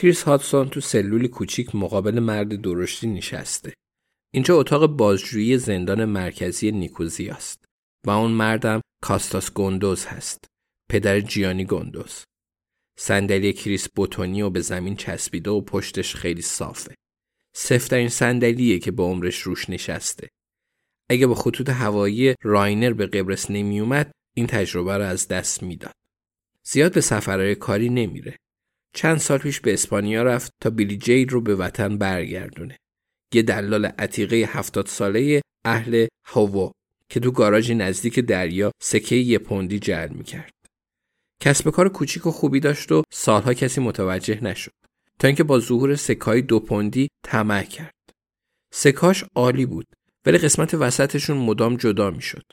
کریس هاتسون تو سلولی کوچیک مقابل مرد درشتی نشسته. اینجا اتاق بازجویی زندان مرکزی نیکوزی است و اون مرد هم کاستاس گوندوز هست. پدر جیانی گوندوز. صندلی کریس بتونی و به زمین چسبیده و پشتش خیلی صافه. سفت‌ترین صندلیه که به عمرش روش نشسته. اگه با خطوط هوایی Ryanair به قبرس نمیومد این تجربه رو از دست می‌داد. زیاد به سفرهای کاری نمیره. چند سال پیش به اسپانیا رفت تا بیلی جید رو به وطن برگردونه. یه دلال عتیقه هفتاد ساله اهل هوو که تو گاراژی نزدیک دریا سکه یه پوندی جر می‌کرد. کسب کار کوچیک و خوبی داشت و سالها کسی متوجه نشد. تا اینکه با ظهور سکای دو پوندی طمع کرد. سکاش عالی بود ولی قسمت وسطشون مدام جدا می‌شد.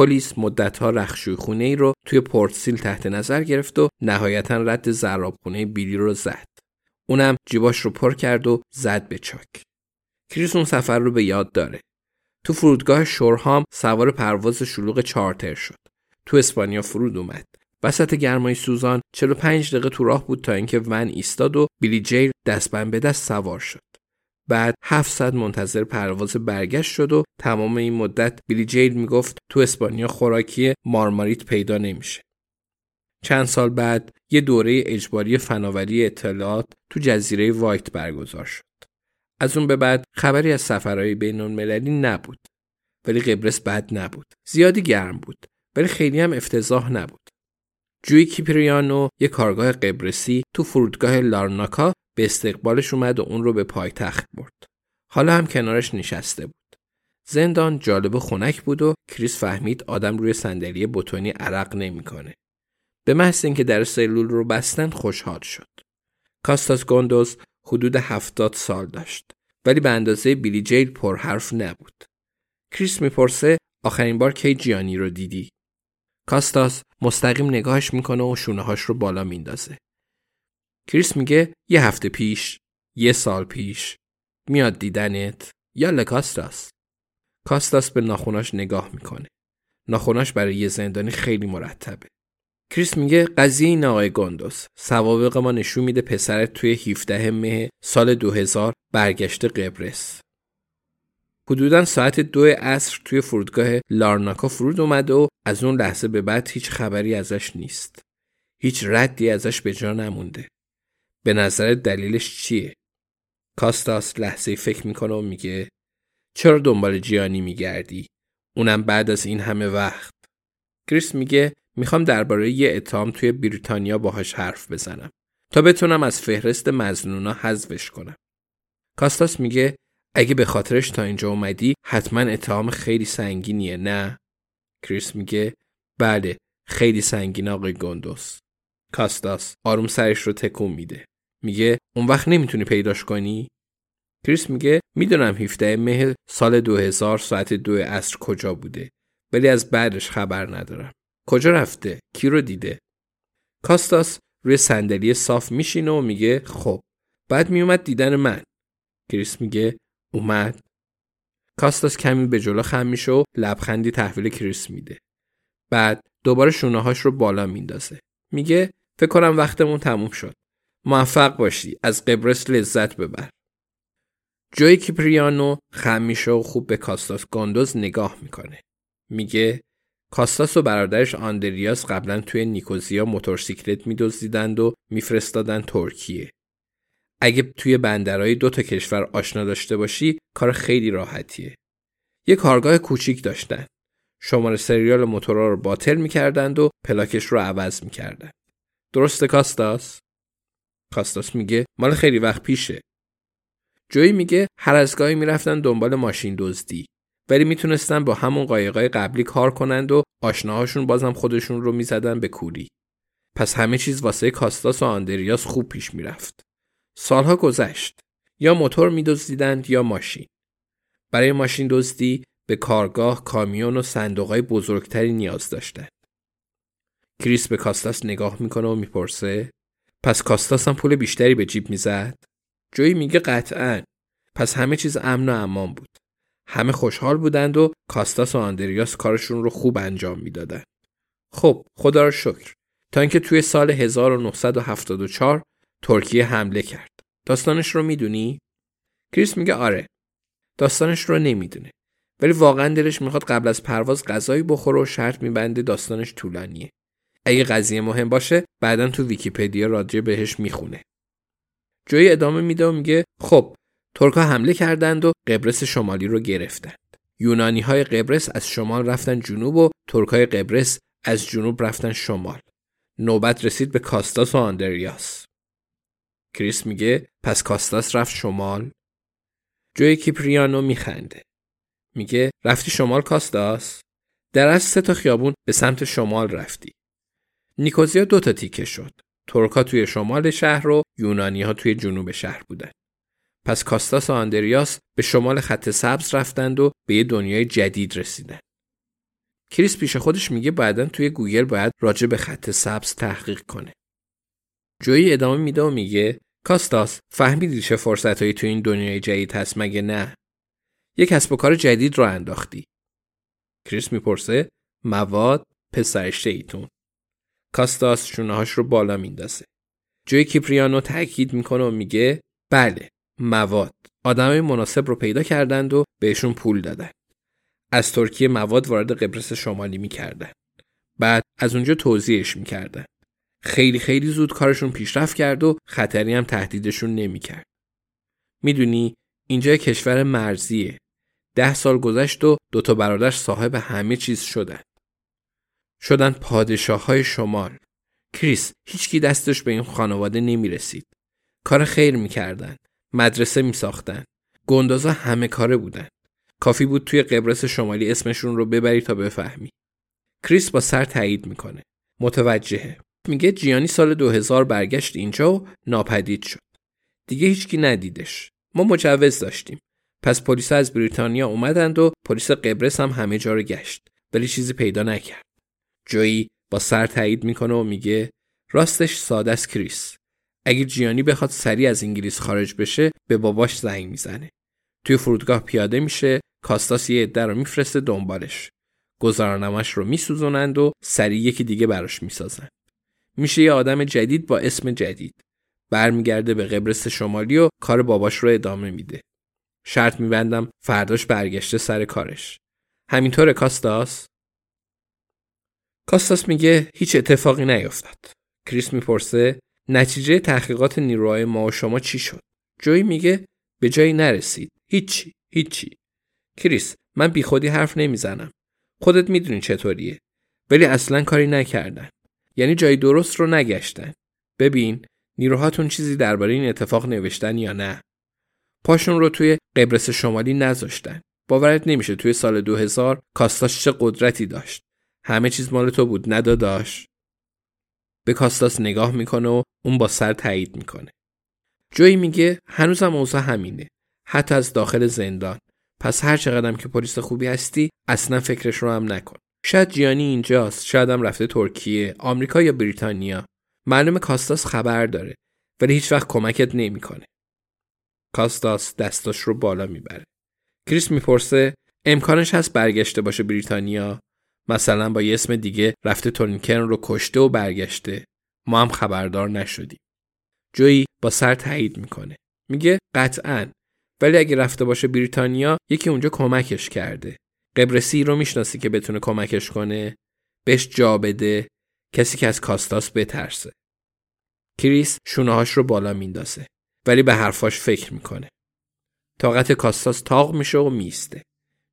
پلیس مدتها رخشوی خونه ای رو توی پورتسیل تحت نظر گرفت و نهایتا رد زرابخونه بیلی رو زد. اونم جیباش رو پر کرد و زد به چاک. کریس اون سفر رو به یاد داره. تو فرودگاه شورهام سوار پرواز شلوغ چارتر شد. تو اسپانیا فرود اومد. وسط گرمای سوزان 45 دقیقه تو راه بود تا اینکه ون ایستاد و بیلی جیل دستبند به دست سوار شد. بعد 700 منتظر پرواز برگشت شد و تمام این مدت بیلی جیل می‌گفت تو اسپانیا خوراکی مارماریت پیدا نمیشه. چند سال بعد یه دوره اجباری فناوری اطلاعات تو جزیره وایت برگزار شد. از اون به بعد خبری از سفرهای بین المللی نبود. ولی قبرس بد نبود. زیادی گرم بود. ولی خیلی هم افتضاح نبود. جوی کیپریانو یه کارگاه قبرسی تو فرودگاه لارناکا به استقبالش اومد و اون رو به پایتخت برد. حالا هم کنارش نشسته بود. زندان جالب و خنک بود و کریس فهمید آدم روی صندلی بتونی عرق نمی‌کنه. به محض اینکه در سلول رو بستن خوشحال شد. کاستاس گوندوز حدود هفتاد سال داشت ولی به اندازه بیلی جیل پرحرف نبود. کریس می‌پرسه آخرین بار کی جیانی رو دیدی؟ کاستاس مستقیم نگاهش می‌کنه و شونه هاش رو بالا میندازه. کریس میگه یه هفته پیش، یه سال پیش، میاد دیدنت، یا کاستاس. کاستاس به ناخوناش نگاه می‌کنه. ناخوناش برای یه زندانی خیلی مرتبه. کریس میگه قضیه این آقای گندوس سوابق ما نشون میده پسرت توی 17 مه سال 2000 برگشته قبرس حدودا ساعت دو عصر توی فرودگاه لارناکا فرود اومده و از اون لحظه به بعد هیچ خبری ازش نیست. هیچ ردی ازش به جا نمونده. به نظر دلیلش چیه؟ کاستاس لحظه فکر می‌کنه و میگه چرا دنبال جیانی میگردی؟ اونم بعد از این همه وقت. کریس میگه می‌خوام درباره یه اتهام توی بریتانیا باهاش حرف بزنم تا بتونم از فهرست مزنونا حذفش کنم. کاستاس میگه اگه به خاطرش تا اینجا اومدی حتما اتهام خیلی سنگینیه نه؟ کریس میگه بله خیلی سنگین آقای گندوس. کاستاس آروم سرش رو تکون میده. میگه اون وقت نمی‌تونی پیداش کنی؟ کریس میگه می‌دونم 17 مه سال 2000 ساعت دو عصر کجا بوده ولی از بعدش خبر ندارم. کجا رفته؟ کی رو دیده؟ کاستاس روی صندلی صاف میشینه و میگه خب بعد میومد دیدن من. کریس میگه اومد کاستاس کمی به جلو خم میشه و لبخندی تحویل کریس میده بعد دوباره شونه رو بالا میندازه میگه فکر کنم وقتمون تموم شد موفق باشی از قبرس لذت ببر جوی کیپریانو خم میشه و خوب به کاستاس گاندوز نگاه می‌کنه میگه کاستاس و برادرش آندریاس قبلا توی نیکوزیا موتورسیکلت میدزدیدند و میفرستادن ترکیه اگه توی بندرهای دو تا کشور آشنا داشته باشی کار خیلی راحتیه. یه کارگاه کوچیک داشتن. شماره سریال موتورا رو باطل می‌کردند و پلاکش رو عوض می‌کردند. درسته کاستاس؟ کاستاس میگه مال خیلی وقت پیشه. جوی میگه هر از گاهی می‌رفتن دنبال ماشین دزدی ولی می‌تونستن با همون قایقای قبلی کار کنند و آشناهاشون بازم خودشون رو می‌زدن به کوری. پس همه چیز واسه کاستاس و آندریاس خوب پیش می‌رفت. سالها گذشت. یا موتور میدزدیدند یا ماشین. برای ماشین دزدی به کارگاه، کامیون و صندوقهای بزرگتری نیاز داشتند. کریس به کاستاس نگاه می‌کنه و می‌پرسه پس کاستاس هم پول بیشتری به جیب می‌زد؟ جویی میگه قطعا. پس همه چیز امن و امان بود. همه خوشحال بودند و کاستاس و آندریاس کارشون رو خوب انجام می‌دادند. خب خدا رو شکر تا اینکه توی سال 1974 ترکیه حمله کرد. داستانش رو می‌دونی؟ کریس میگه آره. داستانش رو نمی‌دونه. ولی واقعا دلش می‌خواد قبل از پرواز غذایی بخوره و شرط میبنده داستانش طولانیه. اگه قضیه مهم باشه بعدا تو ویکیپدیا راجع بهش می‌خونه. جوی ادامه میده و میگه خب ترکا حمله کردند و قبرس شمالی رو گرفتند. یونانی های قبرس از شمال رفتن جنوب و ترکای قبرس از جنوب رفتن شمال. نوبت رسید به کاستاس و آندریاس. کریس میگه پس کاستاس رفت شمال؟ جوی کیپریانو میخنده. میگه رفتی شمال کاستاس؟ در از سه تا خیابون به سمت شمال رفتی. نیکوزیا دو تا تیکه شد. ترکا توی شمال شهر و یونانی ها توی جنوب شهر بودن. پس کاستاس و آندریاس به شمال خط سبز رفتند و به یه دنیای جدید رسیدن. کریس پیش خودش میگه بعدا توی گوگل باید راجع به خط سبز تحقیق کنه. جویی ادامه میده و میگه کاستاس فهمیدی چه فرصتهایی تو این دنیای جدید هست مگه نه؟ یک کسب و کار جدید رو انداختی. کریس می‌پرسه مواد پسر شیطون. کاستاس شونهاش رو بالا میندازه. جوی کیپریانو تاکید می‌کنه و میگه بله مواد آدمای مناسب رو پیدا کردند و بهشون پول دادن. از ترکیه مواد وارد قبرس شمالی می‌کردن. بعد از اونجا توضیحش می‌کردن. خیلی خیلی زود کارشون پیشرفت کرد و خطری هم تهدیدشون نمی‌کرد. می‌دونی اینجا کشور مرزیه. ده سال گذشت و دوتا برادر صاحب همه چیز شدن. شدن پادشاه های شمال. کریس هیچکی دستش به این خانواده نمی رسید. کار خیر می‌کردن. مدرسه می ساختن. گندازا همه کاره بودن. کافی بود توی قبرس شمالی اسمشون رو ببری تا بفهمی. کریس با سر تایید می‌کنه. متوجهه. میگه جیانی سال 2000 برگشت اینجا و ناپدید شد. دیگه هیچکی ندیدش. ما مجوز داشتیم. پس پلیس از بریتانیا اومدند و پلیس قبرس هم همه جا رو گشت. ولی چیزی پیدا نکرد. جویی با سر تایید می‌کنه و میگه راستش ساده است کریس. اگه جیانی بخواد سریع از انگلیس خارج بشه به باباش زنگ می‌زنه. توی فرودگاه پیاده میشه کاستاس یه عده رو میفرسته دنبالش. گزارنامش رو میسوزونند و سریع یکی دیگه براش می‌سازن. میشه یه آدم جدید با اسم جدید. برمیگرده به قبرس شمالی و کار باباش رو ادامه میده. شرط میبندم فرداش برگشته سر کارش. همینطور کاستاس؟ کاستاس میگه هیچ اتفاقی نیفتاد. کریس می‌پرسه نتیجه تحقیقات نیروهای ما و شما چی شد؟ جوی میگه به جایی نرسید. هیچی. هیچی. کریس من بیخودی حرف نمی‌زنم. خودت می‌دونی چطوریه. ولی اصلا کاری نکردن. یعنی جای درست رو نگشتن. ببین نیروهاتون چیزی درباره این اتفاق نوشتن یا نه؟ پاشون رو توی قبرس شمالی نذاشتن. باورت نمیشه توی سال 2000 کاستاس چه قدرتی داشت. همه چیز مال تو بود نداداش. به کاستاس نگاه می‌کنه و اون با سر تایید می‌کنه. جوی میگه هنوزم اوضاع همینه. حتی از داخل زندان. پس هر چقدرم که پلیس خوبی هستی اصلا فکرش رو هم نکن. شاید جیانی اینجاست شاید هم رفته ترکیه آمریکا یا بریتانیا معلوم کاستاس خبر داره ولی هیچ وقت کمکت نمی‌کنه کاستاس دستاش رو بالا می‌بره کریس می‌پرسه امکانش هست برگشته باشه بریتانیا مثلا با یه اسم دیگه رفته تورنیکن رو کشته و برگشته. ما هم خبردار نشدیم. جویی با سر تایید می‌کنه. میگه قطعا. ولی اگه رفته باشه بریتانیا یکی اونجا کمکش کرده. قبرسی رو می‌شناسی که بتونه کمکش کنه؟ بهش جا بده. کسی که از کاستاس بترسه. کریس شونهاش رو بالا میندازه. ولی به حرفاش فکر می‌کنه. طاقت کاستاس تاق میشه و میسته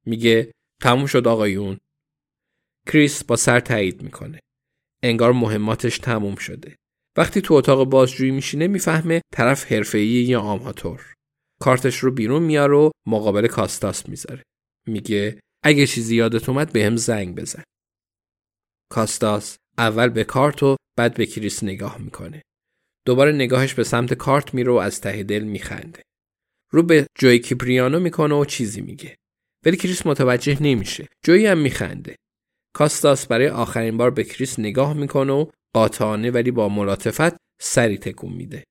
میگه تموم شد آقایون. کریس با سر تایید می‌کنه انگار مهماتش تموم شده وقتی تو اتاق بازجویی میشینه می‌فهمه طرف حرفه‌ای یا آماتور کارتش رو بیرون میاره و مقابل کاستاس می‌ذاره میگه اگه چیزی یادت اومد به زنگ بزن. کاستاس اول به کارت و بعد به کریس نگاه می‌کنه. دوباره نگاهش به سمت کارت میره و از ته دل میخنده. رو به جوی کیپریانو می‌کنه و چیزی میگه. ولی کریس متوجه نمیشه. جوی هم میخنده. کاستاس برای آخرین بار به کریس نگاه می‌کنه و قاطعانه ولی با ملاطفت سری تکون میده.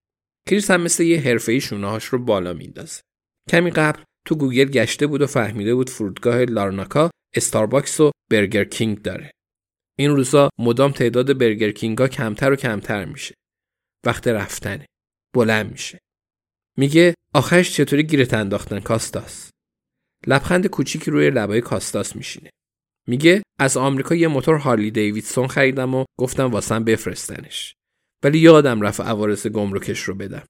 کریس هم مثل یه حرفه‌ای شونه‌هاش رو بالا میندازه. کمی قبل تو گوگل گشته بود و فهمیده بود فرودگاه لارناکا استارباکس و برگر کینگ داره. این روزا مدام تعداد برگر کینگا کمتر و کمتر میشه. وقت رفتنه. بلند میشه. میگه آخرش چطوری گیرت انداختن کاستاس؟ لبخند کوچیکی روی لبای کاستاس میشینه. میگه از آمریکا یه موتور هارلی دیویدسون خریدم و گفتم واسم بفرستنش. ولی یادم رفت عوارض گمرکش رو بدم.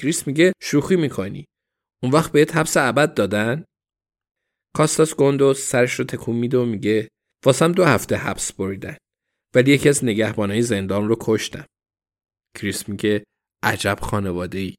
کریس میگه شوخی می‌کنی. اون وقت بهت حبس ابد دادن؟ کاستاس گوندوس سرش رو تکون میده و میگه واسم دو هفته حبس بریدن. ولی یکی از نگهبانای زندان رو کشتم. کریس میگه عجب خانواده ای.